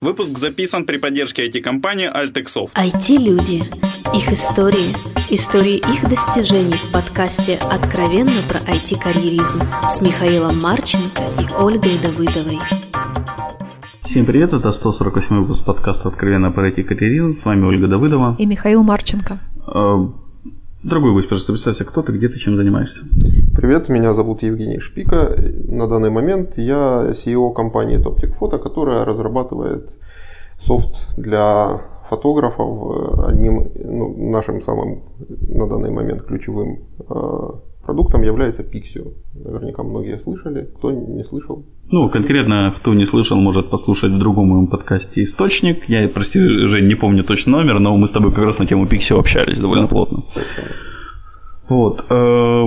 Выпуск записан при поддержке IT-компании Altexoft. IT-люди. Их истории. Истории их достижений в подкасте «Откровенно про IT-карьеризм» с Михаилом Марченко и Ольгой Давыдовой. Всем привет, это 148 выпуск подкаста «Откровенно про IT-карьеризм». С вами Ольга Давыдова. И Михаил Марченко. Э, Дорогой гость, пожалуйста, представься, кто ты, где ты, чем занимаешься? Привет, меня зовут Евгений Шпика. На данный момент я CEO компании Toptic Photo, которая разрабатывает софт для фотографов. Одним ну, нашим самым на данный момент ключевым э, продуктом является Pixio. Наверняка многие слышали. Кто не слышал? Ну, конкретно, кто не слышал, может послушать в другом моем подкасте «Источник». Я, прости, Жень, не помню точно номер, но мы с тобой как раз на тему Pixio общались довольно плотно. Вот. Э,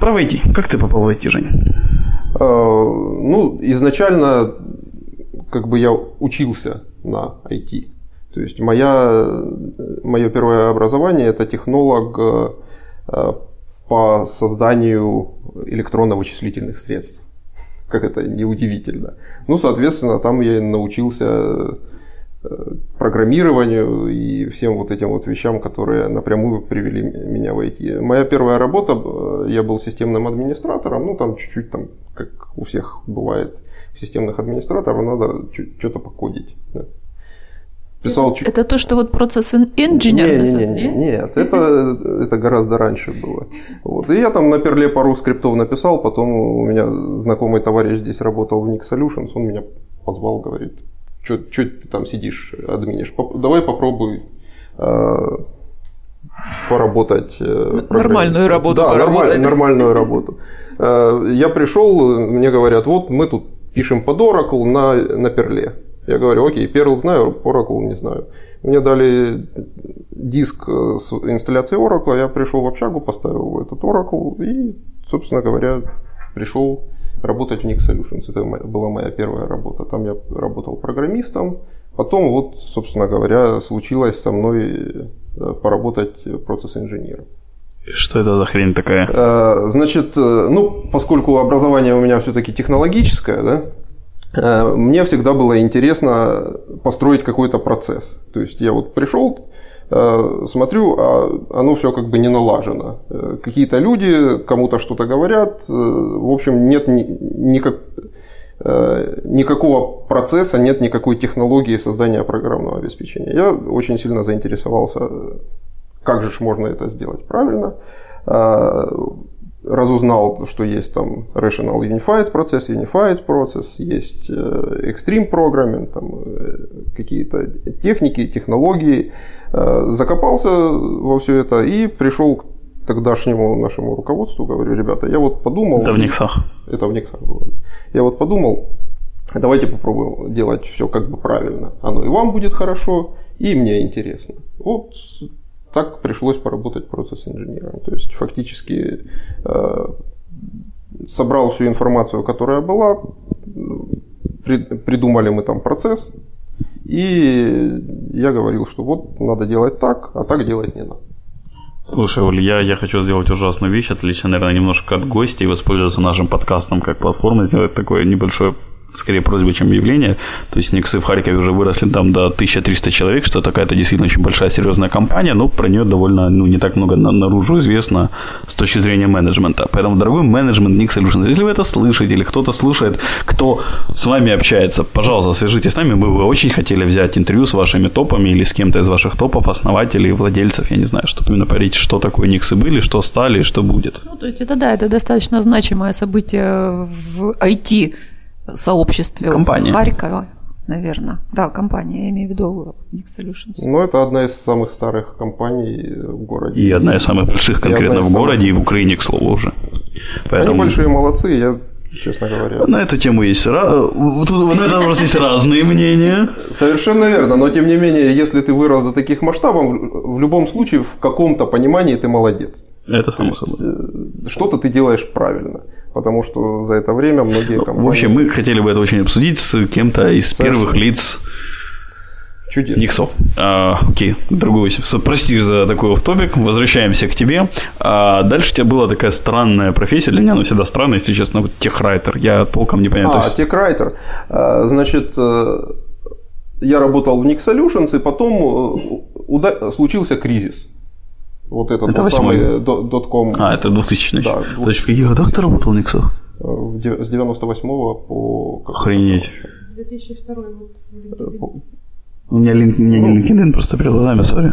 про войти. Как ты попал в IT, Жень? Э, ну, изначально как бы я учился на IT. То есть моя, мое первое образование это технолог э, по созданию электронно-вычислительных средств. Как это неудивительно. Ну, соответственно, там я научился э, программированию и всем вот этим вот вещам, которые напрямую привели меня в IT. Моя первая работа, э, я был системным администратором, ну там чуть-чуть там, как у всех бывает, системных администраторов, надо что-то покодить. Писал... Это то, что вот процесс инженер? Нет, нет, нет, нет это, это гораздо раньше было. Вот. И я там на перле пару скриптов написал, потом у меня знакомый товарищ здесь работал в Nick Solutions, он меня позвал, говорит, что ты там сидишь, админишь, давай попробуй э, поработать. Э, нормальную работу. Да, нормаль, нормальную работу. Э, я пришел, мне говорят, вот мы тут пишем под Oracle на, на перле. Я говорю, окей, Perl знаю, Oracle не знаю. Мне дали диск с инсталляцией Oracle, я пришел в общагу, поставил этот Oracle и, собственно говоря, пришел работать в Nix Solutions. Это была моя первая работа. Там я работал программистом. Потом вот, собственно говоря, случилось со мной э, поработать процесс-инженером. Что это за хрень такая? Э, значит, э, ну, поскольку образование у меня все-таки технологическое, да, мне всегда было интересно построить какой-то процесс. То есть я вот пришел, э, смотрю, а оно все как бы не налажено. Э, какие-то люди кому-то что-то говорят, в общем, нет никак, никакого процесса, нет никакой технологии создания программного обеспечения. Я очень сильно заинтересовался, как же можно это сделать правильно разузнал, что есть там Rational Unified процесс, Unified процесс, есть э, Extreme Programming, там э, какие-то техники, технологии. Э, закопался во все это и пришел к тогдашнему нашему руководству, говорю, ребята, я вот подумал... Это в Никсах. Это в Никсах было. Я вот подумал, давайте попробуем делать все как бы правильно. Оно и вам будет хорошо, и мне интересно. Вот так пришлось поработать процесс-инженером. То есть фактически э, собрал всю информацию, которая была, придумали мы там процесс, и я говорил, что вот надо делать так, а так делать не надо. Слушай, Оль, я, я хочу сделать ужасную вещь, отлично, наверное, немножко от гостя и воспользоваться нашим подкастом как платформой, сделать такое небольшое скорее просьба, чем явление. То есть Никсы в Харькове уже выросли там до 1300 человек, что такая-то действительно очень большая, серьезная компания, но про нее довольно, ну, не так много наружу известно с точки зрения менеджмента. Поэтому, дорогой менеджмент Nick Solutions, если вы это слышите или кто-то слушает, кто с вами общается, пожалуйста, свяжитесь с нами. Мы бы очень хотели взять интервью с вашими топами или с кем-то из ваших топов, основателей, владельцев, я не знаю, что именно парить, что такое Никсы были, что стали и что будет. Ну, то есть это да, это достаточно значимое событие в IT сообществе компания. Харькова, наверное. Да, компания, я имею в виду Nick Solutions. Ну, это одна из самых старых компаний в городе. И одна из самых больших конкретно в городе самых... и в Украине, к слову, уже. Поэтому... Они большие молодцы, я честно говоря. На эту тему есть, на этот вопрос есть разные мнения. Совершенно верно, но тем не менее, если ты вырос до таких масштабов, в любом случае, в каком-то понимании ты молодец. Это само собой. Э, что-то ты делаешь правильно, потому что за это время многие компании... В общем, мы хотели бы это очень обсудить с кем-то из Совершенно. первых лиц Чудесно. Никсов. А, окей, другой. Прости за такой топик. Возвращаемся к тебе. А, дальше у тебя была такая странная профессия. Для меня она всегда странная, если честно. Вот техрайтер. Я толком не понимаю. А, есть... техрайтер. А, значит, э, я работал в Nick Solutions, и потом э, случился кризис. Вот этот Это вот самый до- дотком. А, это 2000 Да, То есть в каких годах ты работал, Никсов? э, в с 98 по... Охренеть. 2002 вот в LinkedIn. У меня, лин... у меня не LinkedIn просто перед глазами, сори.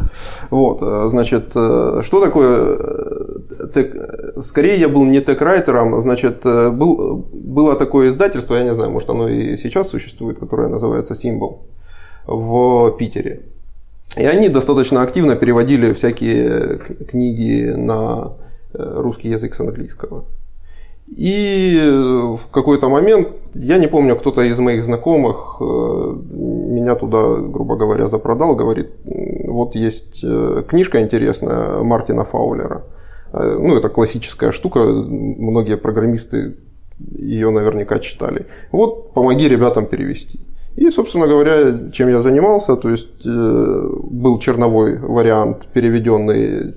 Вот, э, значит, э, что такое э, тек- э, Скорее я был не текрайтером, значит, э, был, было такое издательство, я не знаю, может оно и сейчас существует, которое называется «Символ» в Питере. И они достаточно активно переводили всякие к- книги на э, русский язык с английского. И э, в какой-то момент, я не помню, кто-то из моих знакомых э, меня туда, грубо говоря, запродал, говорит, «М, вот есть э, книжка интересная Мартина Фаулера. Э, Ну, это классическая штука, многие программисты ее наверняка читали. Вот, помоги ребятам перевести. И, собственно говоря, чем я занимался, то есть э, был черновой вариант, переведенный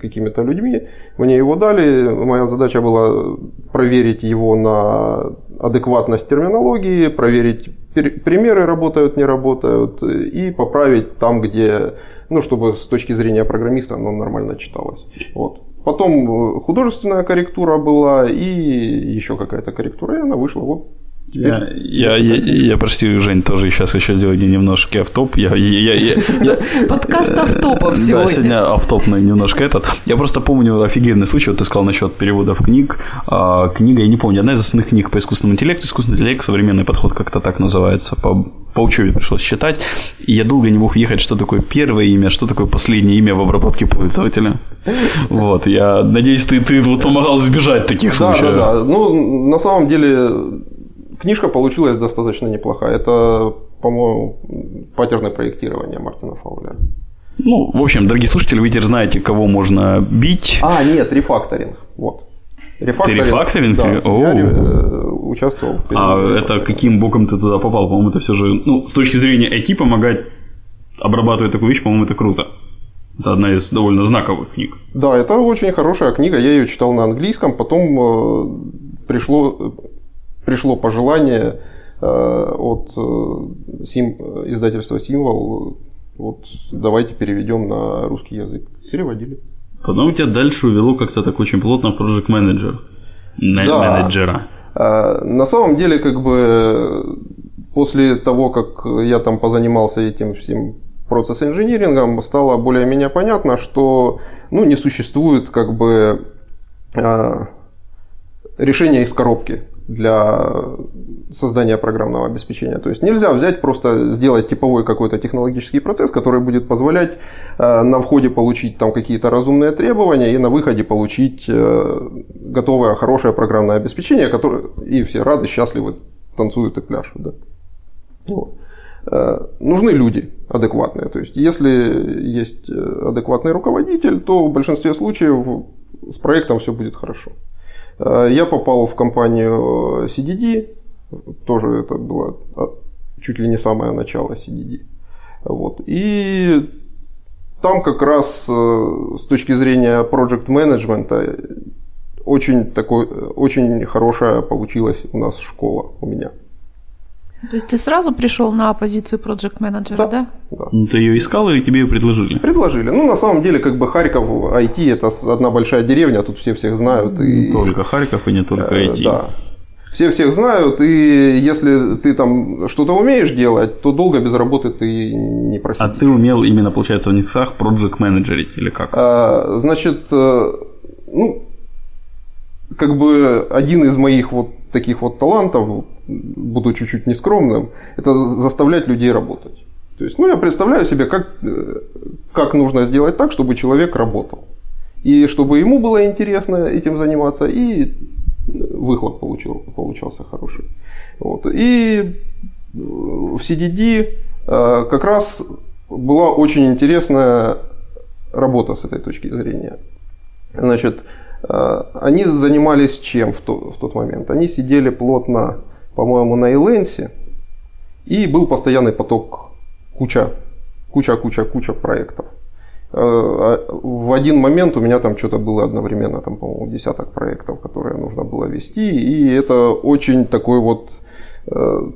какими-то людьми, мне его дали, моя задача была проверить его на адекватность терминологии, проверить примеры работают, не работают, и поправить там, где, ну, чтобы с точки зрения программиста оно нормально читалось. Вот. Потом э, художественная корректура была и еще какая-то корректура, и она вышла. Вот Я, я, я, я, прости, Жень, тоже сейчас еще сделаю немножко автоп. Я, я, я, я, Подкаст автопов сегодня. Да, сегодня автопный немножко этот. Я просто помню офигенный случай, вот ты сказал насчет переводов книг. А, книга, я не помню, одна из основных книг по искусственному интеллекту. Искусственный интеллект, современный подход как-то так называется. По, по учебе пришлось читать. И я долго не мог въехать, что такое первое имя, что такое последнее имя в обработке пользователя. Вот, я надеюсь, ты, ты вот помогал избежать таких Да, случаев. да, да. Ну, на самом деле, книжка получилась достаточно неплохая. Это, по-моему, паттерны проектирования Мартина Фаулера. Ну, в общем, дорогие слушатели, вы теперь знаете, кого можно бить. А, нет, рефакторинг. Вот. Рефакторинг. рефакторинг? Да, О. я э, участвовал в А это каким боком ты туда попал? По-моему, это все же, ну, с точки зрения IT помогать обрабатывать такую вещь, по-моему, это круто. Это одна из довольно знаковых книг. Да, это очень хорошая книга. Я ее читал на английском. Потом э, пришло, пришло пожелание э, от э, сим, издательства Символ. Вот давайте переведем на русский язык. Переводили. Потом тебя дальше увело как-то так очень плотно в Project Manager. Да. Менеджера. А, На самом деле, как бы после того, как я там позанимался этим всем процесс инжинирингом, стало более-менее понятно, что ну, не существует как бы решения из коробки для создания программного обеспечения. То есть нельзя взять просто сделать типовой какой-то технологический процесс, который будет позволять э, на входе получить там какие-то разумные требования и на выходе получить э, готовое хорошее программное обеспечение, которое и все рады, счастливы, танцуют и пляшут. Да? Вот. Э, Нужны люди адекватные. То есть, если есть адекватный руководитель, то в большинстве случаев с проектом все будет хорошо. Э, Я попал в компанию CDD, тоже это было а, чуть ли не самое начало CDD. Вот. И там как раз э, с точки зрения project менеджмента очень, такой, очень хорошая получилась у нас школа у меня. То есть ты сразу пришел на позицию проект менеджера, Да. да? Да. Ну, ты ее искал или тебе ее предложили? Предложили. Ну, на самом деле, как бы Харьков, IT это одна большая деревня, тут все всех знают. И, Не только Харьков и не только э, IT. Да. Все всех знают, и если ты там что-то умеешь делать, то долго без работы ты не А просидишь. ты умел именно, получается, в Никсах Project менеджерить или как? А, Значит, э, ну, как бы один из моих вот таких вот талантов, буду чуть-чуть нескромным, это заставлять людей работать. То есть, ну, я представляю себе, как, э, как нужно сделать так, чтобы человек работал. И чтобы ему было интересно этим заниматься, и выхлоп получил, получался хороший. Вот. И в CDD э, как раз была очень интересная работа с этой точки зрения. Значит, э, они занимались чем в, то, в тот момент? Они сидели плотно, по-моему, на Эленсе, и был постоянный поток куча, куча, куча, куча проектов. Э, а В один момент у меня там что-то было одновременно, там, по-моему, десяток проектов, которые нужно было вести, и это очень такой вот э,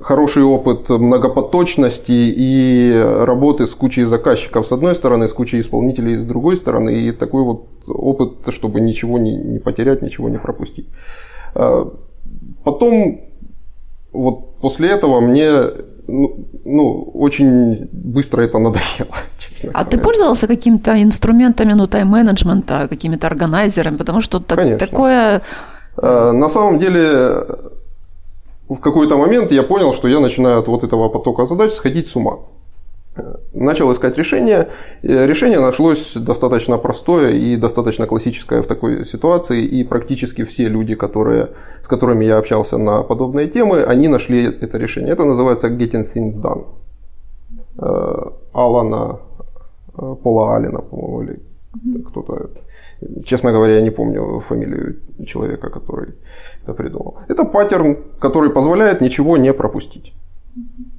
хороший опыт многопоточности и работы с кучей заказчиков с одной стороны, с кучей исполнителей с другой стороны, и такой вот опыт, чтобы ничего не, не потерять, ничего не пропустить. А, потом, вот после этого мне ну, ну, очень быстро это надоело, честно А говоря. ты пользовался какими-то инструментами, ну, тайм-менеджмента, какими-то органайзерами, потому что так- Конечно. такое... Э, На самом деле, в какой-то момент я понял, что я начинаю от вот этого потока задач сходить с ума. Начал искать решение. Э, Решение нашлось достаточно простое и достаточно классическое в такой ситуации. И практически все люди, которые, с которыми я общался на подобные темы, они нашли это решение. Это называется Getting Things Done. Э, Алана, э, Пола Алина, по-моему, или кто-то. Честно говоря, я не помню фамилию человека, который это придумал. Это паттерн, который позволяет ничего не пропустить.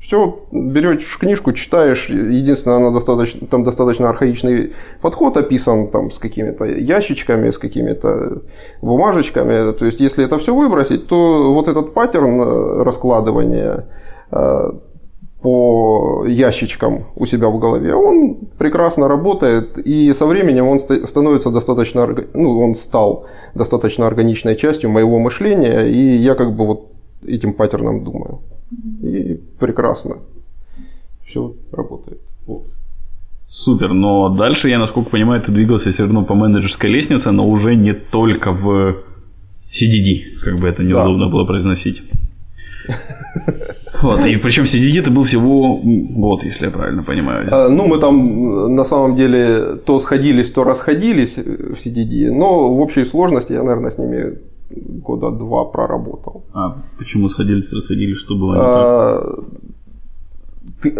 Все, берешь книжку, читаешь. Единственное, она достаточно, там достаточно архаичный подход описан там, с какими-то ящичками, с какими-то бумажечками. То есть, если это все выбросить, то вот этот паттерн э, раскладывания э, по ящичкам у себя в голове, он прекрасно работает, и со временем он ста- становится достаточно, ну, он стал достаточно органичной частью моего мышления, и я как бы вот этим паттерном думаю. И прекрасно. Все работает. Вот. Супер, но дальше, я насколько понимаю, ты двигался все равно по менеджерской лестнице, но уже не только в CDD, как бы это неудобно было произносить. Вот, и причем в CDD ты был всего год, если я правильно понимаю. А, Ну, мы там на самом деле то сходились, то расходились в CDD, но в общей сложности я, наверное, с ними года два проработал. А почему сходились, расходились, что было не так? А,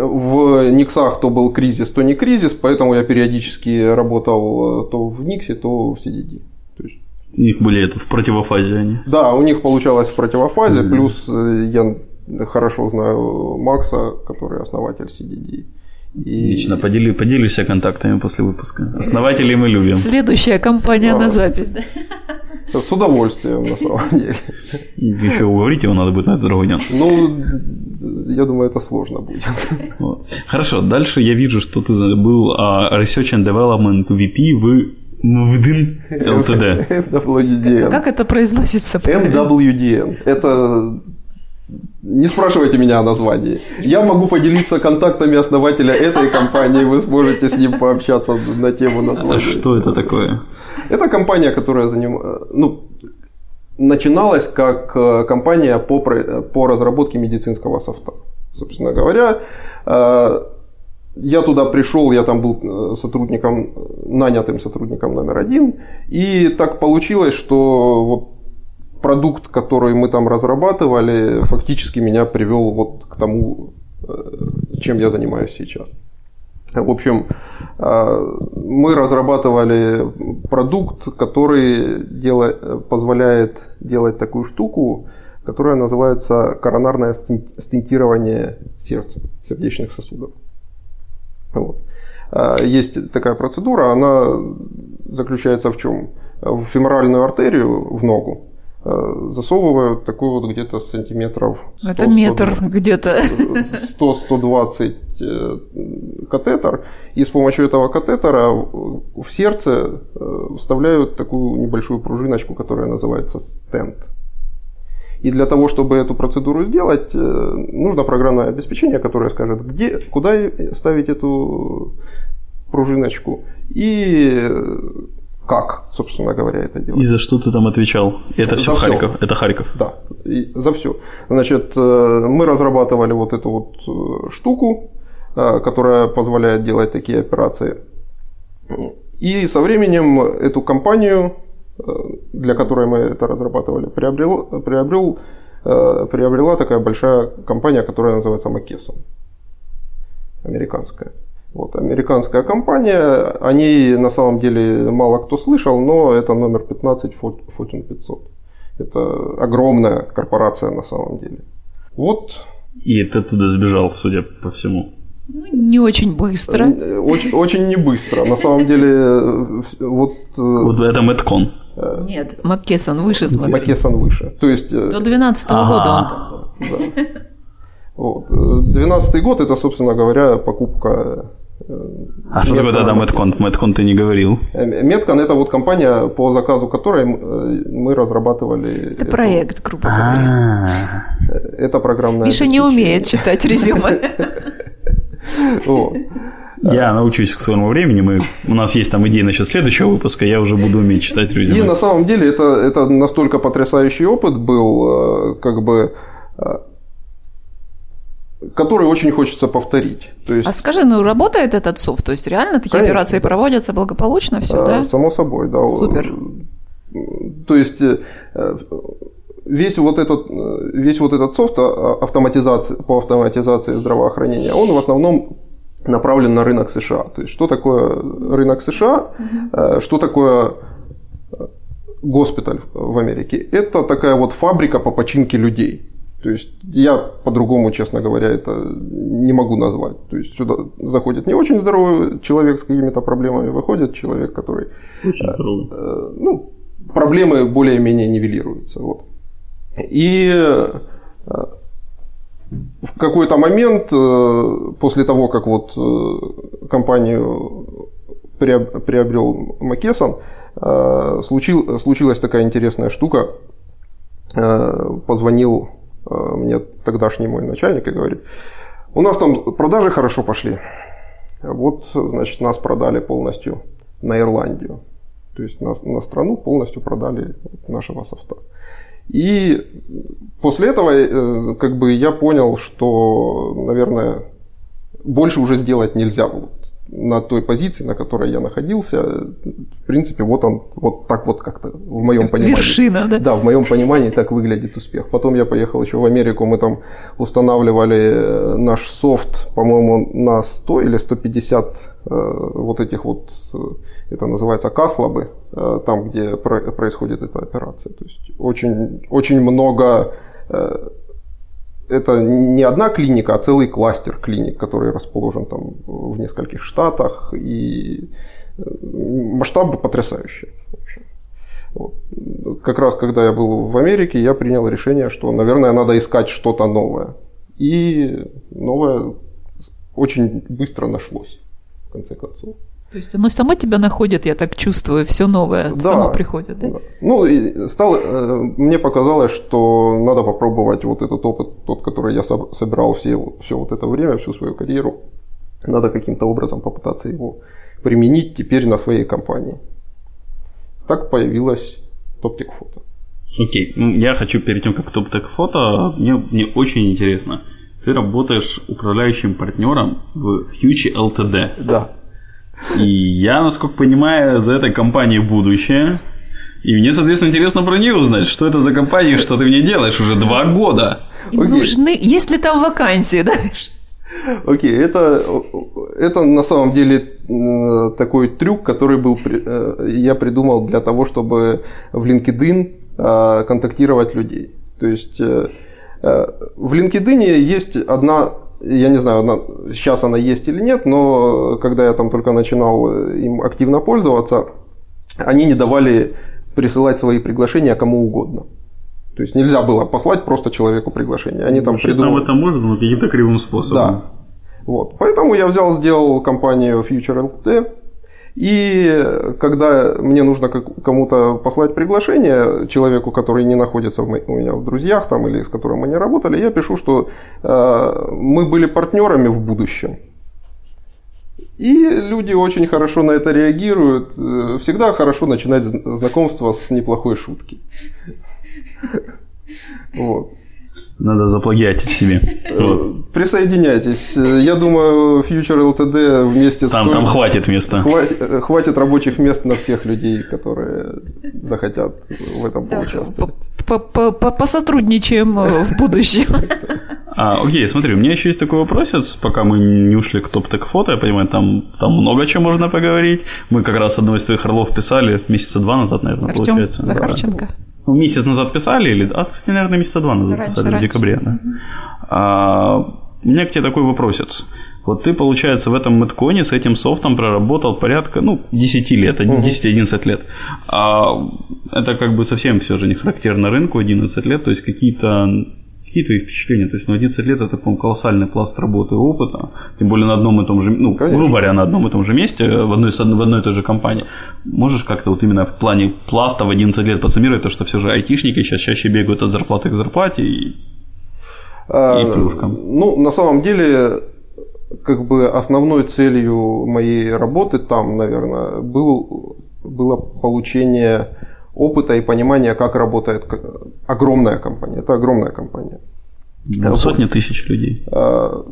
В Никсах то был кризис, то не кризис, поэтому я периодически работал э, то в Никсе, то в CDD. То есть, У них были это в противофазе они. да, у них получалось в противофазе, плюс э, я хорошо знаю Макса, который основатель CDD. И- Лично подели, поделишься контактами после выпуска. Основателей мы любим. Следующая компания А. на запись. да? С удовольствием, на самом деле. Еще уговорить его надо будет на другой день. Ну, я думаю, это сложно будет. Вот. Хорошо, дальше я вижу, что ты был а, Research and Development VP в МВДН ЛТД. MWDN. Как это произносится? MWDN. Это не спрашивайте меня о названии. Я могу поделиться контактами основателя этой компании, вы сможете с ним пообщаться на тему А названия. что это такое? Это компания, которая заним... ну, начиналась как э, компания по, по разработке медицинского софта. Собственно говоря, э, я туда пришел, я там был э, сотрудником, нанятым сотрудником номер один, и так получилось, что вот продукт, который мы там разрабатывали, фактически меня привел вот к тому, э, чем я занимаюсь сейчас. В общем, э, мы разрабатывали продукт, который дела- позволяет делать такую штуку, которая называется коронарное стен- стентирование сердца, сердечных сосудов. Вот. А, Есть такая процедура, она заключается в чем? В феморальную артерию в ногу э, засовывают такой вот где-то сантиметров Это 100-120 метр где-то. 100-120 э, катетер, и с помощью этого катетера в сердце э, вставляют такую небольшую пружиночку, которая называется стенд. И для того, чтобы эту процедуру сделать, э, нужно программное обеспечение, которое скажет, где, куда ставить эту пружиночку и э, как, собственно говоря, это делать. И за что ты там отвечал? Это все За. Харьков. Это Харьков. Да, и за все. Значит, э, мы разрабатывали вот эту вот э, штуку, э, которая позволяет делать такие операции. И со временем эту компанию, для которой мы это разрабатывали, приобрел, приобрел, приобрела такая большая компания, которая называется Макесон. Американская. Вот, американская компания, о ней на самом деле мало кто слышал, но это номер 15 Fort- Fortune 500. Это огромная корпорация на самом деле. Вот И ты оттуда сбежал, судя по всему. Ну, Не очень быстро. э, очень, очень не быстро. На самом деле, э, вот э, Вот это Мэткон. Нет, Маккесон выше смотри. Макесон выше. То есть, До 12 Ага. года он там был. да. Вот. 12 год это, собственно говоря, покупка а что такое тогда Metcon? Metcon ты не говорил. Меткон это вот компания, по заказу которой мы разрабатывали. Это проект, грубо говоря. Это программная. Миша не умеет читать резюме. Я научусь к своему времени. Мы, у нас есть там идеи насчет следующего выпуска, я уже буду уметь читать резюме. И на самом деле это, это настолько потрясающий опыт был, э, как бы э, который очень хочется повторить. То есть, а скажи, ну работает этот софт? То есть реально такие конечно, операции да. проводятся благополучно, все, а, да? Само собой, да. Супер. То есть э, весь вот этот, весь вот этот софт а, автоматизации, по автоматизации здравоохранения, он в основном направлен на рынок США. То есть что такое рынок США, угу. что такое э, госпиталь в Америке? Это такая вот фабрика по починке людей. То есть я по-другому, честно говоря, это не могу назвать. То есть сюда заходит не очень здоровый человек с какими-то проблемами, выходит человек, который... Очень э, здоровый. Э, ну, проблемы более-менее нивелируются. Вот. И э, в какой-то момент, э, после того, как вот э, компанию приобрел Макесон, случилась такая интересная штука. Позвонил мне тогдашний мой начальник и говорит, у нас там продажи хорошо пошли. Вот, значит, нас продали полностью на Ирландию. То есть на, на страну полностью продали нашего софта. И после этого э, как бы я понял, что, наверное, больше уже сделать нельзя вот на той позиции, на которой я находился. В принципе, вот он, вот так вот как-то в моем понимании. Вершина, да? Да, в моем понимании так выглядит успех. Потом я поехал еще в Америку, мы там устанавливали э, наш софт, по-моему, на 100 или 150 э, вот этих вот это называется каслабы, э, там, где происходит эта операция. То есть очень, очень много э, это не одна клиника, а целый кластер клиник, который расположен там в нескольких штатах, и э, масштабы потрясающие. Вот. Как раз когда я был в Америке, я принял решение, что, наверное, надо искать что-то новое. И новое очень быстро нашлось, в конце концов. То есть оно само тебя находит, я так чувствую, все новое да, само приходит, да? Ну, и стало, э, мне показалось, что надо попробовать вот этот опыт, тот, который я собирал все, все вот это время, всю свою карьеру, надо каким-то образом попытаться его применить теперь на своей компании. Так появилась TopTech Photo. Окей, okay. я хочу перед тем, как TopTech Photo, мне, мне очень интересно. Ты работаешь управляющим партнером в Future LTD. Да. И я, насколько понимаю, за этой компанией будущее. И мне, соответственно, интересно про нее узнать, что это за компания, что ты мне делаешь уже два года. Okay. Нужны, есть ли там вакансии, да? Окей, okay, это, это на самом деле такой трюк, который был, э, я придумал для того, чтобы в LinkedIn э, контактировать людей. То есть э, в LinkedIn есть одна я не знаю, она, сейчас она есть или нет, но когда я там только начинал э, им активно пользоваться, они не давали присылать свои приглашения кому угодно. То есть нельзя было послать просто человеку приглашение. Они там придумали... Там это можно, но каким-то кривым способом. Да. Вот. Поэтому я взял, сделал компанию Future LTD, и когда мне нужно кому-то послать приглашение, человеку, который не находится у меня в друзьях там, или с которым мы не работали, я пишу, что э, мы были партнерами в будущем. И люди очень хорошо на это реагируют. Э, всегда хорошо начинать знакомство с неплохой шутки. Вот. Надо заплагиатить себе. Вот. Э, присоединяйтесь. Я думаю, Future LTD вместе там, с... Там хватит места. Хватит, э, хватит рабочих мест на всех людей, которые захотят в этом да, поучаствовать. Посотрудничаем э, в будущем. А, окей, смотри, у меня еще есть такой вопросец, пока мы не ушли к топ-тек фото, я понимаю, там, там много чего можно поговорить. Мы как раз одной из твоих орлов писали месяца два назад, наверное, Артем получается. Захарченко. Да. Ну, месяц назад писали, или, а, наверное, месяца два назад раньше, писали, раньше. в декабре. Да. А, у меня к тебе такой вопросец. Вот ты, получается, в этом Мэтконе с этим софтом проработал порядка, ну, 10 лет, 10-11 лет. А это как бы совсем все же не характерно рынку, 11 лет, то есть какие-то Какие твои впечатления? То есть, ну, 11 лет это, по-моему, колоссальный пласт работы и опыта, тем более на одном и том же, ну, Конечно. грубо говоря, на одном и том же месте, в одной, в одной и той же компании. Можешь как-то вот именно в плане пласта в 11 лет подсуммировать то, что все же айтишники сейчас чаще бегают от зарплаты к зарплате, и А, И плюшкам. Ну, на самом деле, как бы основной целью моей работы там, наверное, был, было получение опыта и понимания, как работает огромная компания. Это огромная компания. ну, сотни тысяч людей. А,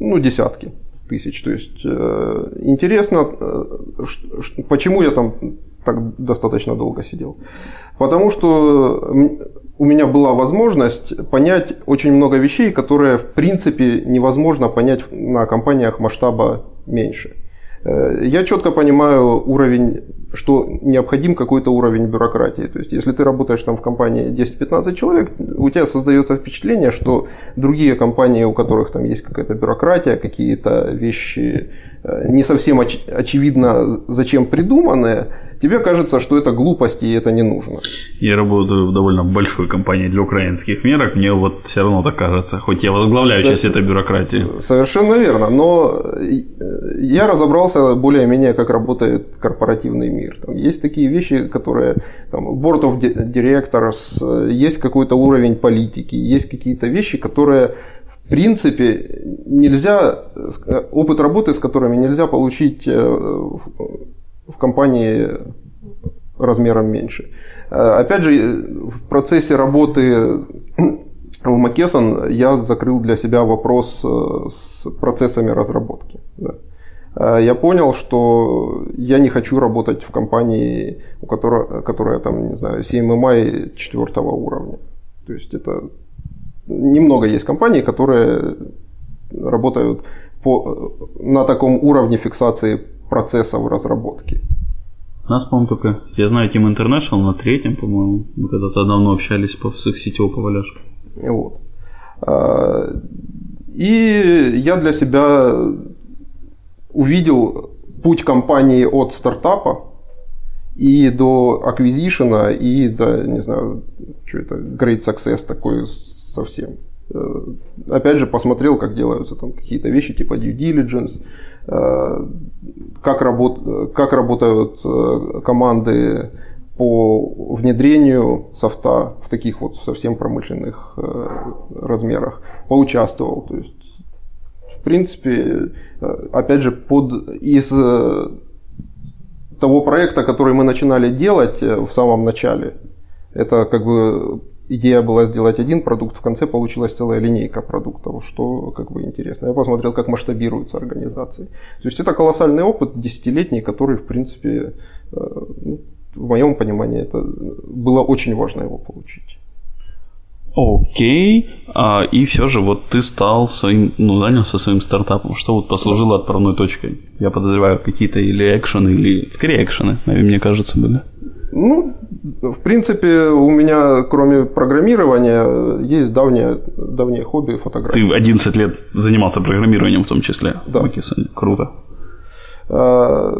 Ну, десятки тысяч. То есть э, интересно, э, почему я там так достаточно долго сидел. Потому что у меня была возможность понять очень много вещей, которые в принципе невозможно понять на компаниях масштаба меньше. Э, Я четко понимаю уровень, что необходим какой-то уровень бюрократии. То есть, если ты работаешь там в компании 10-15 человек, у тебя создается впечатление, что другие компании, у которых там есть какая-то бюрократия, какие-то вещи э, не совсем оч- очевидно зачем придуманные, тебе кажется, что это глупости и это не нужно. Я работаю в довольно большой компании для украинских мерок, мне вот все равно так кажется, хоть я возглавляю часть этой бюрократии. Совершенно верно, но э, я разобрался более-менее, как работает корпоративный мир. Там есть такие вещи, которые там, board of di- directors, есть какой-то уровень политики, есть какие-то вещи, которые в принципе нельзя, э, опыт работы с которыми нельзя получить э, в компании размером меньше. Э, Опять же, в процессе работы в Макесон я закрыл для себя вопрос с процессами разработки. да. Э, Я понял, что я не хочу работать в компании, у которой, которая там, не знаю, CMMI четвертого уровня. То есть это немного есть компаний, которые работают по, на таком уровне фиксации процессов разработки. У нас, по-моему, только, я знаю, Team International на третьем, по-моему, мы когда-то давно общались по, с их сетевой поваляшкой. Вот. А, И я для себя увидел путь компании от стартапа и до аквизишена, и до, не знаю, что это, great success такой совсем. Э, Опять же, посмотрел, как делаются там какие-то вещи типа due diligence, э, как, работ, как работают э, команды по внедрению софта в таких вот совсем промышленных размерах. Поучаствовал. То есть, принципе, э, опять же, под, из э, того проекта, который мы начинали делать э, в самом начале, это как бы идея была сделать один продукт, в конце получилась целая линейка продуктов, что как бы интересно. Я посмотрел, как масштабируются организации. То есть это колоссальный опыт, десятилетний, который, в принципе, ну, в моем понимании, это было очень важно его получить. Окей, а, и все же вот ты стал своим, ну, занялся своим стартапом. Что вот послужило отправной точкой? Я подозреваю, какие-то или экшены, или скорее экшены, мне кажется, были. Ну, в принципе, у меня, кроме программирования, есть давнее, давнее хобби фотографии. Ты 11 лет занимался программированием в том числе. Да. Круто. А,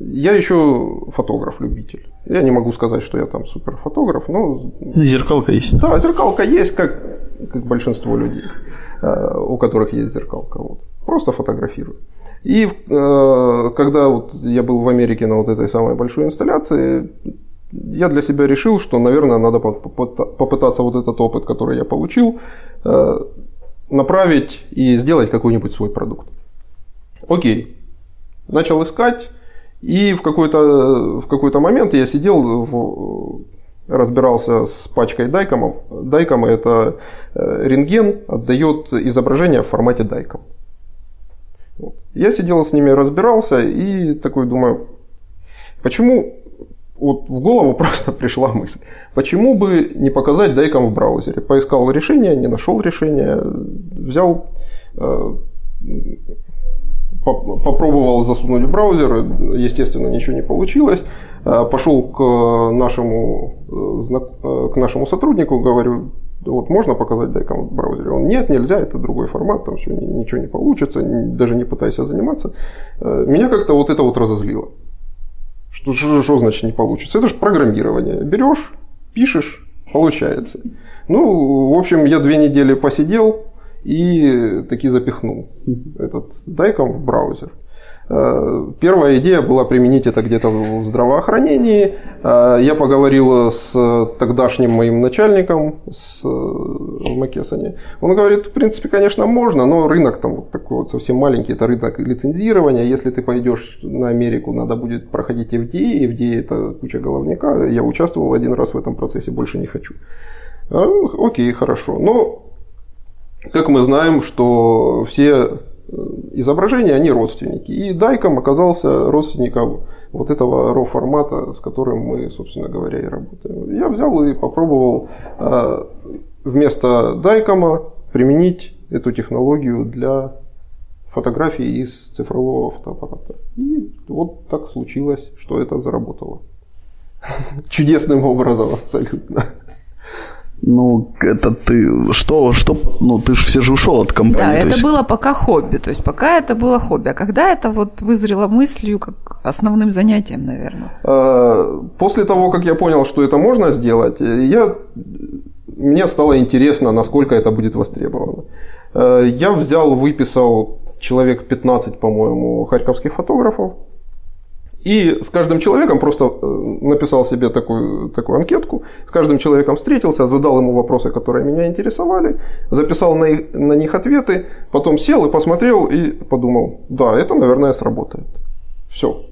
Я еще фотограф-любитель. Я не могу сказать, что я там супер фотограф, но Зеркалка есть. да, зеркалка есть, как, как большинство людей, а, у которых есть зеркалка. Вот. Просто фотографирую. И э, когда вот я был в Америке на вот этой самой большой инсталляции, я для себя решил, что, наверное, надо попыта- попытаться вот этот опыт, который я получил, э, направить и сделать какой-нибудь свой продукт. Окей. Начал искать, и в какой-то, в какой-то момент я сидел, в- разбирался с пачкой дайкомов. Дайкомы – это э, рентген, отдает изображение в формате дайком. Я сидел с ними, разбирался и такой думаю, почему вот в голову просто пришла мысль, почему бы не показать дайком в браузере? Поискал решение, не нашел решения, взял, э, попробовал засунуть в браузер, естественно, ничего не получилось. Э, Пошел к нашему, э, э, к нашему сотруднику, говорю, вот можно показать дайком в браузере? Он, нет, нельзя, это другой формат, там все, ничего не получится, даже не пытайся заниматься. Меня как-то вот это вот разозлило. Что, что, что значит не получится? Это же программирование. Берешь, пишешь, Получается. Ну, в общем, я две недели посидел и таки запихнул этот дайком в браузер. Э, первая идея была применить это где-то в здравоохранении. Э, я поговорил с тогдашним моим начальником с, э, Макесоне. Он говорит, в принципе, конечно, можно, но рынок там вот такой вот совсем маленький, это рынок лицензирования. Если ты пойдешь на Америку, надо будет проходить FDA. FDA это куча головника. Я участвовал один раз в этом процессе, больше не хочу. Окей, хорошо. Но как мы знаем, что все изображения, они родственники. И Дайком оказался родственником вот этого RAW формата, с которым мы, собственно говоря, и работаем. Я взял и попробовал э, вместо Дайкома применить эту технологию для фотографий из цифрового фотоаппарата. И вот так случилось, что это заработало. Чудесным образом абсолютно. Ну, это ты... Что, что... Ну, ты же все же ушел от компании. Да, это есть... было пока хобби. То есть, пока это было хобби. А когда это вот вызрело мыслью как основным занятием, наверное? А, после того, как я понял, что это можно сделать, я... мне стало интересно, насколько это будет востребовано. А, я взял, выписал человек 15, по-моему, харьковских фотографов, и с каждым человеком просто э, написал себе такую, такую анкетку, с каждым человеком встретился, задал ему вопросы, которые меня интересовали, записал на, их, на них ответы, потом сел и посмотрел и подумал, да, это, наверное, сработает. Все.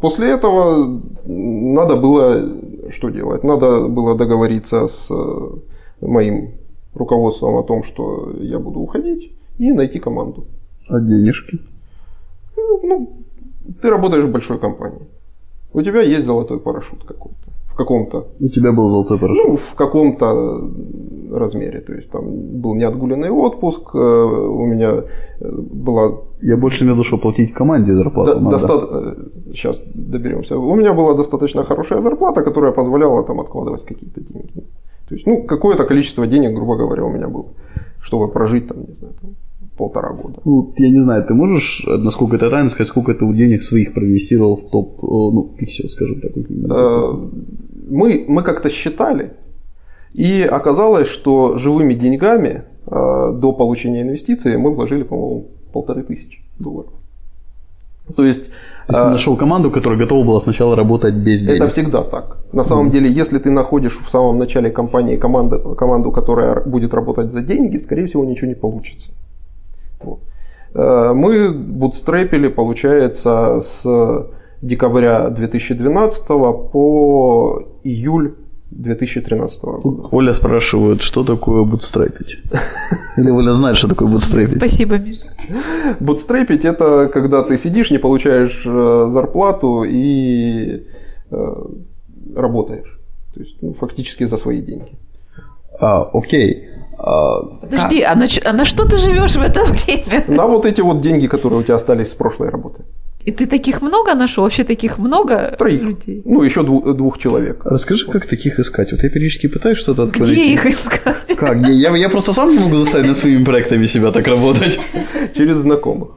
После этого надо было что делать? Надо было договориться с э, моим руководством о том, что я буду уходить, и найти команду. А денежки? Ну, ты работаешь в большой компании. У тебя есть золотой парашют какой-то. В каком-то. У тебя был золотой парашют? Ну, в каком-то размере. То есть там был неотгуленный отпуск, э, у меня э, была... Я больше имею в виду, что платить команде зарплату до, доста... Сейчас э, доберемся. У меня была достаточно хорошая зарплата, которая позволяла там откладывать какие-то деньги. То есть, ну, какое-то количество денег, грубо говоря, у меня было, чтобы прожить там, не знаю, там, полтора года. Ну, я не знаю, ты можешь, насколько это тайно, сказать, сколько ты денег своих проинвестировал в топ, ну, пиксел, скажем так? Мы, мы как-то считали, и оказалось, что живыми деньгами до получения инвестиций мы вложили, по-моему, полторы тысячи долларов. То есть, То есть ты нашел команду, которая готова была сначала работать без денег. Это всегда так. На самом mm. деле, если ты находишь в самом начале компании команду, команду, которая будет работать за деньги, скорее всего, ничего не получится. Э, мы бутстрепили, получается, с декабря 2012 по июль 2013 года. Оля спрашивает, что такое бутстрепить? Или Оля знает, что такое бутстрепить? Спасибо, Миша. Бутстрепить – это когда ты сидишь, не получаешь э, зарплату и э, работаешь. То есть ну, фактически за свои деньги. А, окей. Подожди, а на, а на что ты живешь в это время? На вот эти вот деньги, которые у тебя остались с прошлой работы. И ты таких много нашел? Вообще таких много Троих. людей? Ну, еще двух, двух человек. Расскажи, вот. как таких искать? Вот я периодически пытаюсь что-то открыть. Где их искать? Как? Я, я, я просто сам не могу заставить над своими проектами себя так работать. Через знакомых.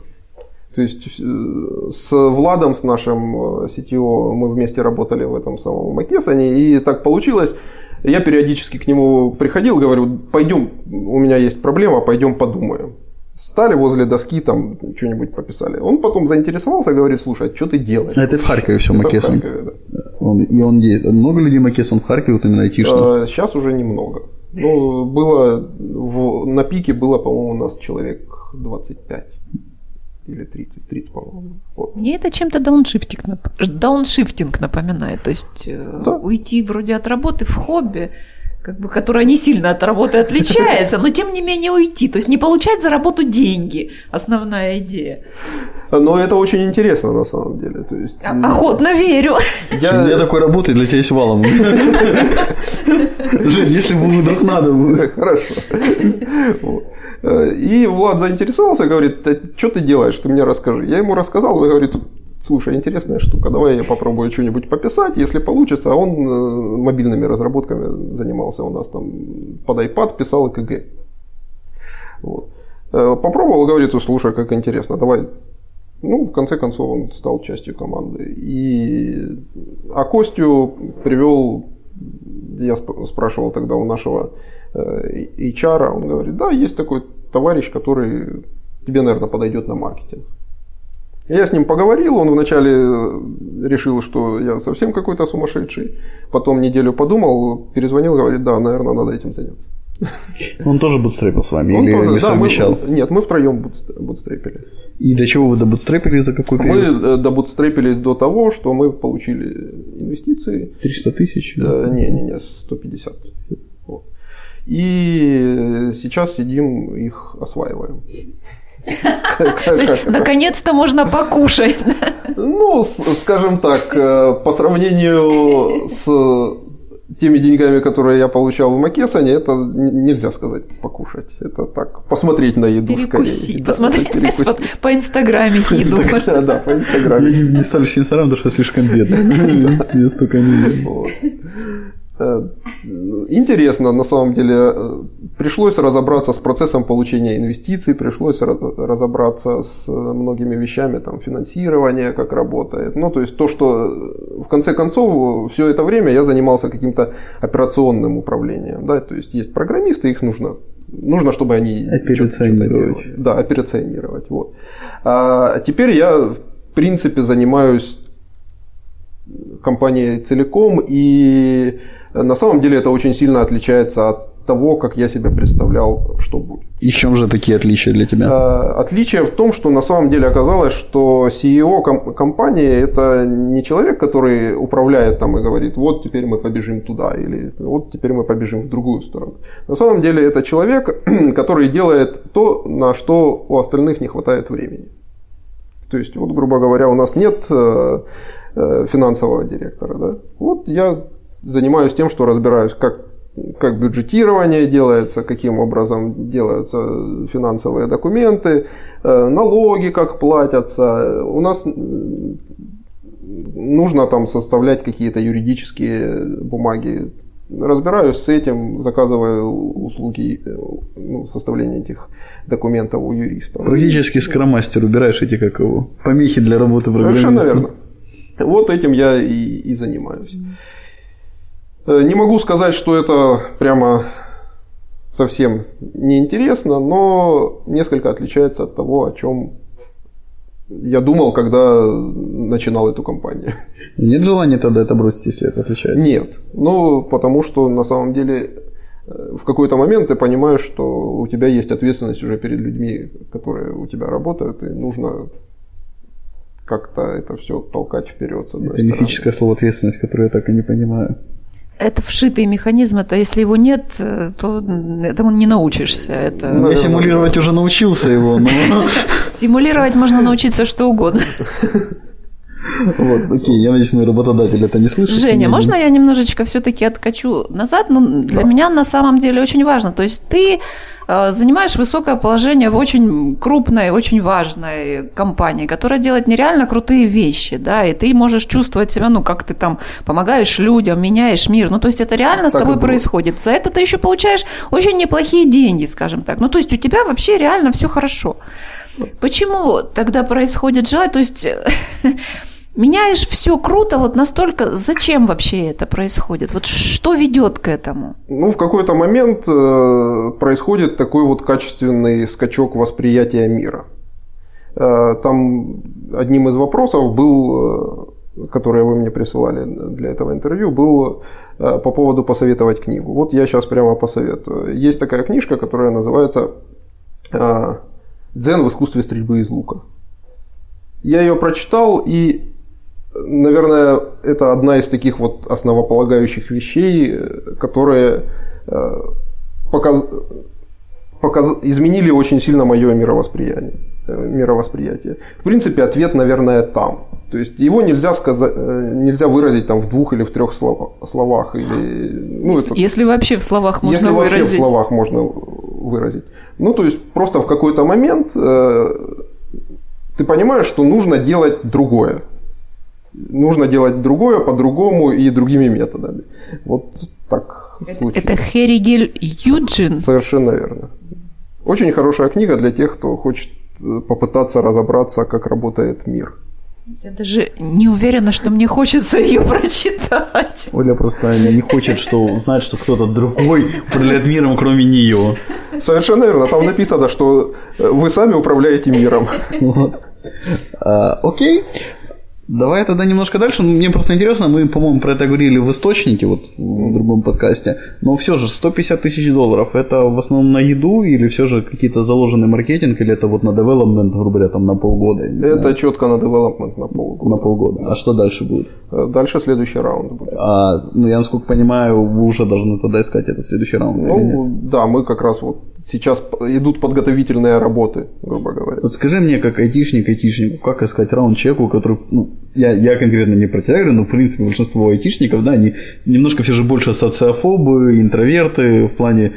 То есть э, с Владом, с нашим CTO, э, мы вместе работали в этом самом Макесане, и так получилось, я периодически к нему приходил, говорю, пойдем, у меня есть проблема, пойдем подумаем. Стали возле доски, там что-нибудь пописали. Он потом заинтересовался, говорит, слушай, а что ты делаешь? А это в Харькове все, Макесон. да. Он, и он много людей Макесон в Харькове, вот именно айтишных? А, сейчас уже немного. Ну, было, в, на пике было, по-моему, у нас человек 25 или 30, 30, по-моему. Вот. Мне это чем-то дауншифтинг, дауншифтинг напоминает. То есть э, да. уйти вроде от работы в хобби, как бы, которая не сильно от работы отличается, но тем не менее уйти. То есть не получать за работу деньги. Основная идея. Но это очень интересно на самом деле. То есть, э, Охотно верю. Я... Я такой работаю для тебя есть валом. Жень, если бы вдруг надо. Хорошо. И Влад заинтересовался, говорит, что ты делаешь, ты мне расскажи. Я ему рассказал, он говорит, слушай, интересная штука, давай я попробую что-нибудь пописать, если получится. А он э, мобильными разработками занимался у нас там под iPad, писал ЭКГ. Вот. Э, попробовал, говорит, слушай, как интересно, давай. Ну, в конце концов, он стал частью команды. И... А Костю привел я спрашивал тогда у нашего э, HR, он говорит, да, есть такой товарищ, который тебе, наверное, подойдет на маркетинг. Я с ним поговорил, он вначале решил, что я совсем какой-то сумасшедший, потом неделю подумал, перезвонил, говорит, да, наверное, надо этим заняться. Он тоже бутстрепил с вами он или тоже, не да, совмещал? Мы, нет, мы втроем бутстрепили. И до чего вы добутстрепили за какой период? Мы э, добутстрепились до того, что мы получили инвестиции. 300 тысяч? Не-не-не, 150. Вот. И сейчас сидим, их осваиваем. То есть, наконец-то можно покушать. Ну, скажем так, э, по сравнению с теми деньгами, которые я получал в Макесане, это нельзя сказать покушать. Это так, посмотреть на еду перекусить, скорее. Посмотреть да, перекусить. по инстаграме еду. Да, да, по инстаграме. Я не стал инстаграм, потому что слишком бедно. Я столько не интересно, на самом деле, э, пришлось разобраться с процессом получения инвестиций, пришлось разобраться с многими вещами, там, финансирование, как работает. Ну, то есть то, что э, в конце концов все это время я занимался каким-то операционным управлением. Да? То есть есть программисты, их нужно, нужно чтобы они операционировать. Да, операционировать. Вот. А теперь я, в принципе, занимаюсь компанией целиком и на самом деле это очень сильно отличается от того, как я себе представлял, что будет. И в чем же такие отличия для тебя? А, отличие в том, что на самом деле оказалось, что CEO компании это не человек, который управляет там и говорит, вот теперь мы побежим туда, или вот теперь мы побежим в другую сторону. На самом деле это человек, который делает то, на что у остальных не хватает времени. То есть, вот, грубо говоря, у нас нет э, э, финансового директора. Да? Вот я занимаюсь тем, что разбираюсь, как, как бюджетирование делается, каким образом делаются финансовые документы, э, налоги как платятся. У нас нужно там составлять какие-то юридические бумаги. Разбираюсь с этим, заказываю услуги ну, составления этих документов у юристов. Практически скромастер убираешь эти как его помехи для работы Совершенно верно. Вот этим я и, и занимаюсь. Э, не могу сказать, что это прямо совсем неинтересно, но несколько отличается от того, о чем я думал, когда начинал эту компанию. Нет желания тогда это бросить, если это отличается? Нет. Ну, потому что на самом деле э, в какой-то момент ты понимаешь, что у тебя есть ответственность уже перед людьми, которые у тебя работают, и нужно как-то это все толкать вперед. С одной это мифическое слово ответственность, которое я так и не понимаю. Это вшитый механизм, это если его нет, то этому не научишься. Это... Ну, я симулировать уже научился его. Но... Симулировать можно научиться что угодно. Вот, окей, я надеюсь, мой работодатель это не слышит. Женя, можно я немножечко все-таки откачу назад? Ну, для меня на самом деле очень важно. То есть ты э, занимаешь высокое положение в очень крупной, очень важной компании, которая делает нереально крутые вещи, да, и ты можешь чувствовать себя, ну, как ты там помогаешь людям, меняешь мир, ну, то есть это реально так с тобой происходит. За это ты еще получаешь очень неплохие деньги, скажем так. Ну, то есть у тебя вообще реально все хорошо. Почему тогда происходит желание? То есть меняешь все круто, вот настолько, зачем вообще это происходит? Вот что ведет к этому? Ну, в какой-то момент э, происходит такой вот качественный скачок восприятия мира. Э, там одним из вопросов был, э, которые вы мне присылали для этого интервью, был по поводу посоветовать книгу. Вот я сейчас прямо посоветую. Есть такая книжка, которая называется «Дзен в искусстве стрельбы из лука». Я ее прочитал, и наверное, это одна из таких вот основополагающих вещей, которые э, показ... Показ... изменили очень сильно мое мировосприятие. Э, мировосприятие. В принципе, ответ, наверное, там. То есть его нельзя сказать, э, нельзя выразить там в двух или в трех словах или, ну, это, если вообще в словах можно если выразить. Если вообще в словах можно выразить. Ну, то есть просто в какой-то момент э, ты понимаешь, что нужно делать другое нужно делать другое по-другому и другими методами. Вот так случилось. Это Херигель Юджин? Совершенно верно. Очень хорошая книга для тех, кто хочет э, попытаться разобраться, как работает мир. Я даже не уверена, что мне хочется ее прочитать. Оля просто не хочет что, знать, что кто-то другой управляет миром, кроме нее. Совершенно верно. Там написано, что э, вы сами управляете миром. Вот. А, окей. Давай тогда немножко дальше. Ну, Мне просто интересно, мы, по-моему, про это говорили в источнике, вот в другом подкасте. Но все же 150 тысяч долларов это в основном на еду или все же какие-то заложенный маркетинг, или это вот на development, грубо говоря, там на полгода? Это знаю, четко на девелопмент на полгода. на полгода. А что дальше будет? Э, Дальше следующий раунд будет. А, ну, я насколько понимаю, вы уже должны тогда искать этот следующий раунд. Ну, да, мы как раз вот сейчас идут подготовительные работы, грубо говоря. Вот скажи мне, как айтишник, айтишнику, как искать раунд человеку, который, ну, я, я конкретно не про тебя говорю, но в принципе большинство айтишников, да, они немножко все же больше социофобы, интроверты в плане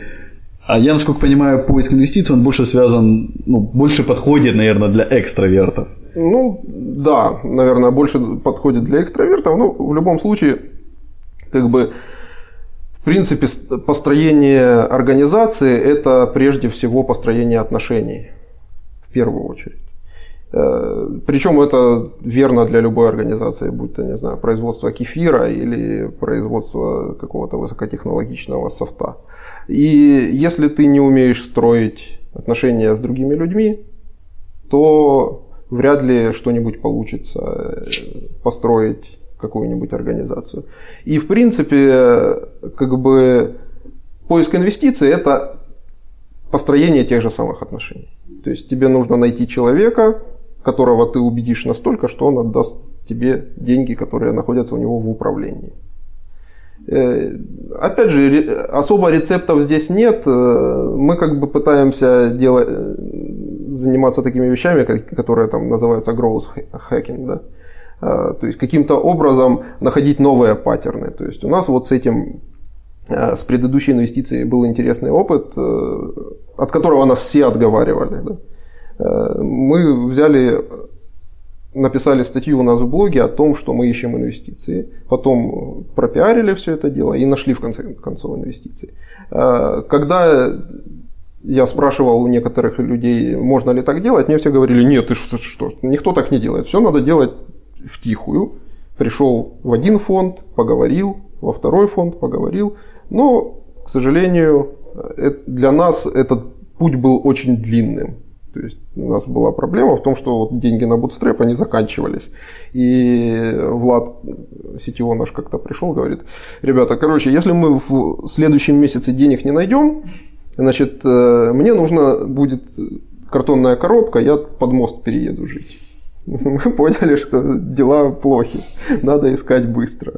а я, насколько понимаю, поиск инвестиций, он больше связан, ну, больше подходит, наверное, для экстравертов. Ну, да, наверное, больше подходит для экстравертов, но в любом случае, как бы, в принципе, построение организации – это прежде всего построение отношений, в первую очередь. Э, Причем это верно для любой организации, будь то, не знаю, производство кефира или производство какого-то высокотехнологичного софта. И если ты не умеешь строить отношения с другими людьми, то вряд ли что-нибудь получится э, построить какую-нибудь организацию. И в принципе, как бы поиск инвестиций это построение тех же самых отношений. То есть тебе нужно найти человека, которого ты убедишь настолько, что он отдаст тебе деньги, которые находятся у него в управлении. Э, Опять же, особо рецептов здесь нет. Э, Мы как бы пытаемся делать, э, заниматься такими вещами, которые там называются growth hacking, да? То есть каким-то образом находить новые паттерны. То есть у нас вот с этим с предыдущей инвестицией был интересный опыт, от которого нас все отговаривали. да. Э, Мы взяли написали статью у нас в блоге о том, что мы ищем инвестиции. Потом э, пропиарили все это дело и нашли в конце концов инвестиции. Э, Когда я спрашивал у некоторых людей, можно ли так делать, мне все говорили, нет, ты что, что, никто так не делает. Все надо делать в тихую. Пришел в один фонд, поговорил, во второй фонд поговорил. Но, к сожалению, для нас этот путь был очень длинным. То есть у нас была проблема в том, что вот деньги на Bootstrap, они заканчивались. И Влад, сетево наш как-то пришел, говорит, ребята, короче, если мы в следующем месяце денег не найдем, значит, э, мне нужно будет картонная коробка, я под мост перееду жить. Мы поняли, что дела плохи, надо искать быстро.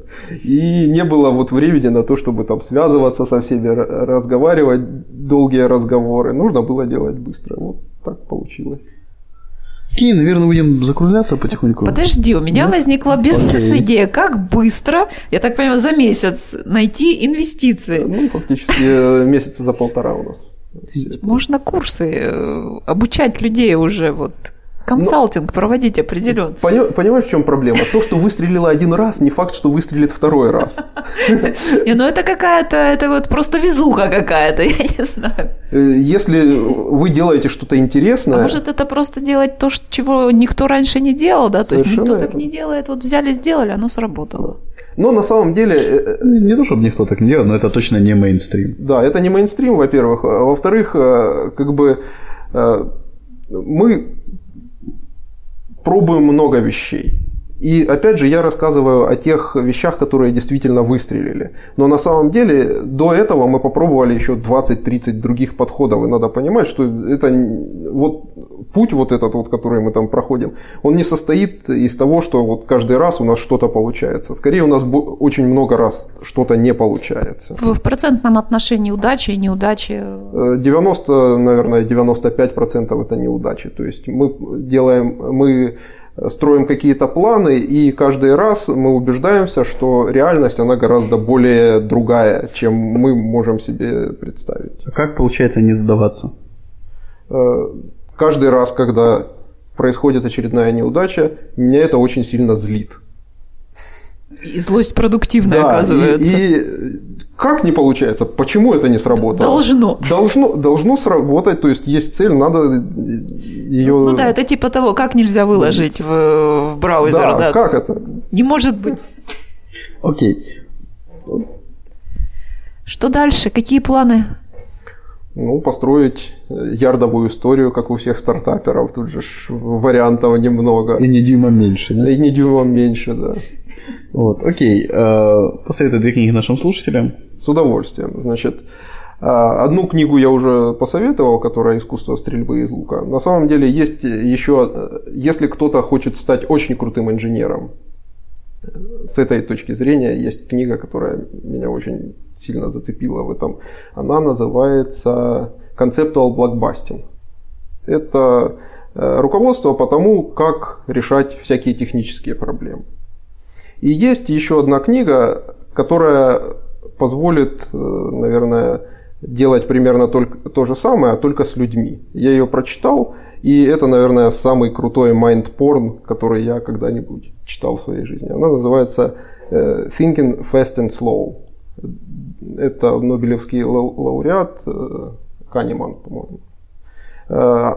И не было вот времени на то, чтобы там связываться со всеми, разговаривать, долгие разговоры. Нужно было делать быстро. Вот так получилось. Окей, наверное, будем закругляться потихоньку. Подожди, у меня возникла бизнес-идея. Как быстро, я так понимаю, за месяц найти инвестиции? Ну, фактически э, месяца за полтора у нас. То есть можно курсы э, обучать людей уже вот консалтинг проводить определенно. Пони- Понимаешь, в чем проблема? То, что выстрелило один раз, не факт, что выстрелит второй раз. Не, ну это какая-то, это вот просто везуха какая-то, я не знаю. Э, Если вы делаете что-то А интересное, может это просто делать то, чего никто раньше не делал, да? То есть никто так не делает, вот взяли, сделали, оно сработало. но на самом деле э, э, Не то, чтобы никто так не делал, но это точно не мейнстрим. Да, это не мейнстрим, во-первых. А Во-вторых, как бы мы пробуем много вещей. И опять же, я рассказываю о тех вещах, которые действительно выстрелили. Но на самом деле, до этого мы попробовали еще 20-30 других подходов. И надо понимать, что это вот путь вот этот, вот, который мы там проходим, он не состоит из того, что вот каждый раз у нас что-то получается. Скорее, у нас очень много раз что-то не получается. В, в процентном отношении удачи и неудачи. Э, 90, наверное, 95% это неудачи. То есть мы делаем, мы строим какие-то планы, и каждый раз мы убеждаемся, что реальность, она гораздо более другая, чем мы можем себе представить. А как получается не сдаваться? Каждый раз, когда происходит очередная неудача, меня это очень сильно злит. И злость продуктивная, Да, оказывается. И, и как не получается? Почему это не сработало? Должно. Должно, должно сработать, то есть есть цель, надо ее... Ну да, это типа того, как нельзя выложить в, в браузер. Да, Да, как это? Не может быть. Окей. Что дальше? Какие планы? Ну, построить э, ярдовую историю, как у всех стартаперов. Тут же вариантов немного. И не дюйма меньше, да? И не дюймом меньше, да. Вот, окей. Э, Посоветуй две книги нашим слушателям. С удовольствием. Значит, а, одну книгу я уже посоветовал, которая «Искусство стрельбы из лука». На самом деле есть еще, э, если кто-то хочет стать очень крутым инженером, с этой точки зрения есть книга, которая меня очень сильно зацепила в этом. Она называется Conceptual Blockbusting. Это э, руководство по тому, как решать всякие технические проблемы. И есть еще одна книга, которая позволит, э, наверное, делать примерно только то же самое, а только с людьми. Я ее прочитал, и это, наверное, самый крутой майнд-порн, который я когда-нибудь читал в своей жизни. Она называется э, Thinking Fast and Slow. Это Нобелевский лау- лауреат э, Канеман, по-моему. Э,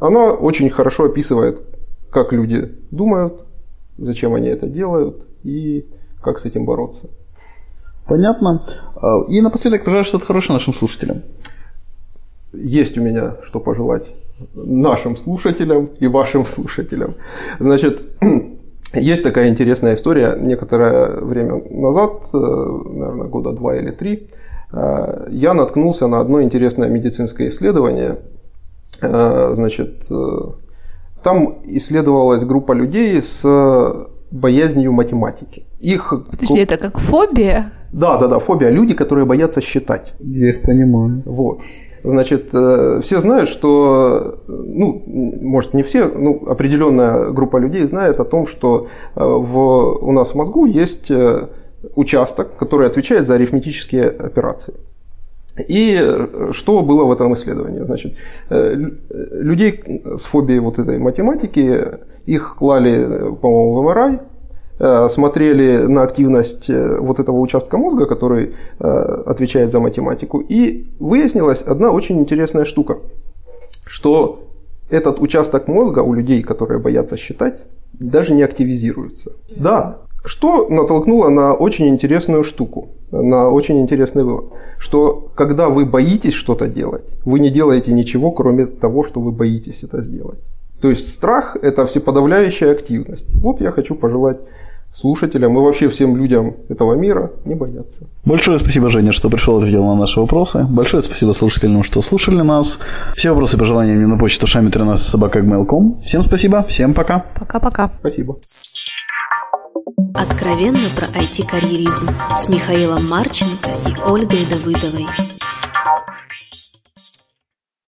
Она очень хорошо описывает, как люди думают, зачем они это делают и как с этим бороться. Понятно. Э, И напоследок, пожалуйста, что-то хорошее нашим слушателям. есть у меня что пожелать нашим слушателям и вашим слушателям. Значит, есть такая интересная история. Некоторое время назад, э, наверное, года два или три, э, я наткнулся на одно интересное медицинское исследование. Значит, там исследовалась группа людей с боязнью математики. Их... Подожди, это как фобия? Да, да, да, фобия. Люди, которые боятся считать. Я их понимаю. Вот. Значит, э, все знают, что, ну, может не все, ну, определенная группа людей знает о том, что э, в, у нас в мозгу есть э, участок, который отвечает за арифметические операции. И что было в этом исследовании? Значит, лю- людей с фобией вот этой математики, их клали, по-моему, в МРИ, э, смотрели на активность э, вот этого участка мозга, который э, отвечает за математику, и выяснилась одна очень интересная штука, что этот участок мозга у людей, которые боятся считать, даже не активизируется. Да, что натолкнуло на очень интересную штуку, на очень интересный вывод, что когда вы боитесь что-то делать, вы не делаете ничего, кроме того, что вы боитесь это сделать. То есть страх – это всеподавляющая активность. Вот я хочу пожелать слушателям и вообще всем людям этого мира не бояться. Большое спасибо, Женя, что пришел и ответил на наши вопросы. Большое спасибо слушателям, что слушали нас. Все вопросы и пожелания мне на почту шами 13 собака Всем спасибо, всем пока. Пока-пока. Спасибо. Откровенно про IT-карьеризм с Михаилом Марченко и Ольгой Давыдовой.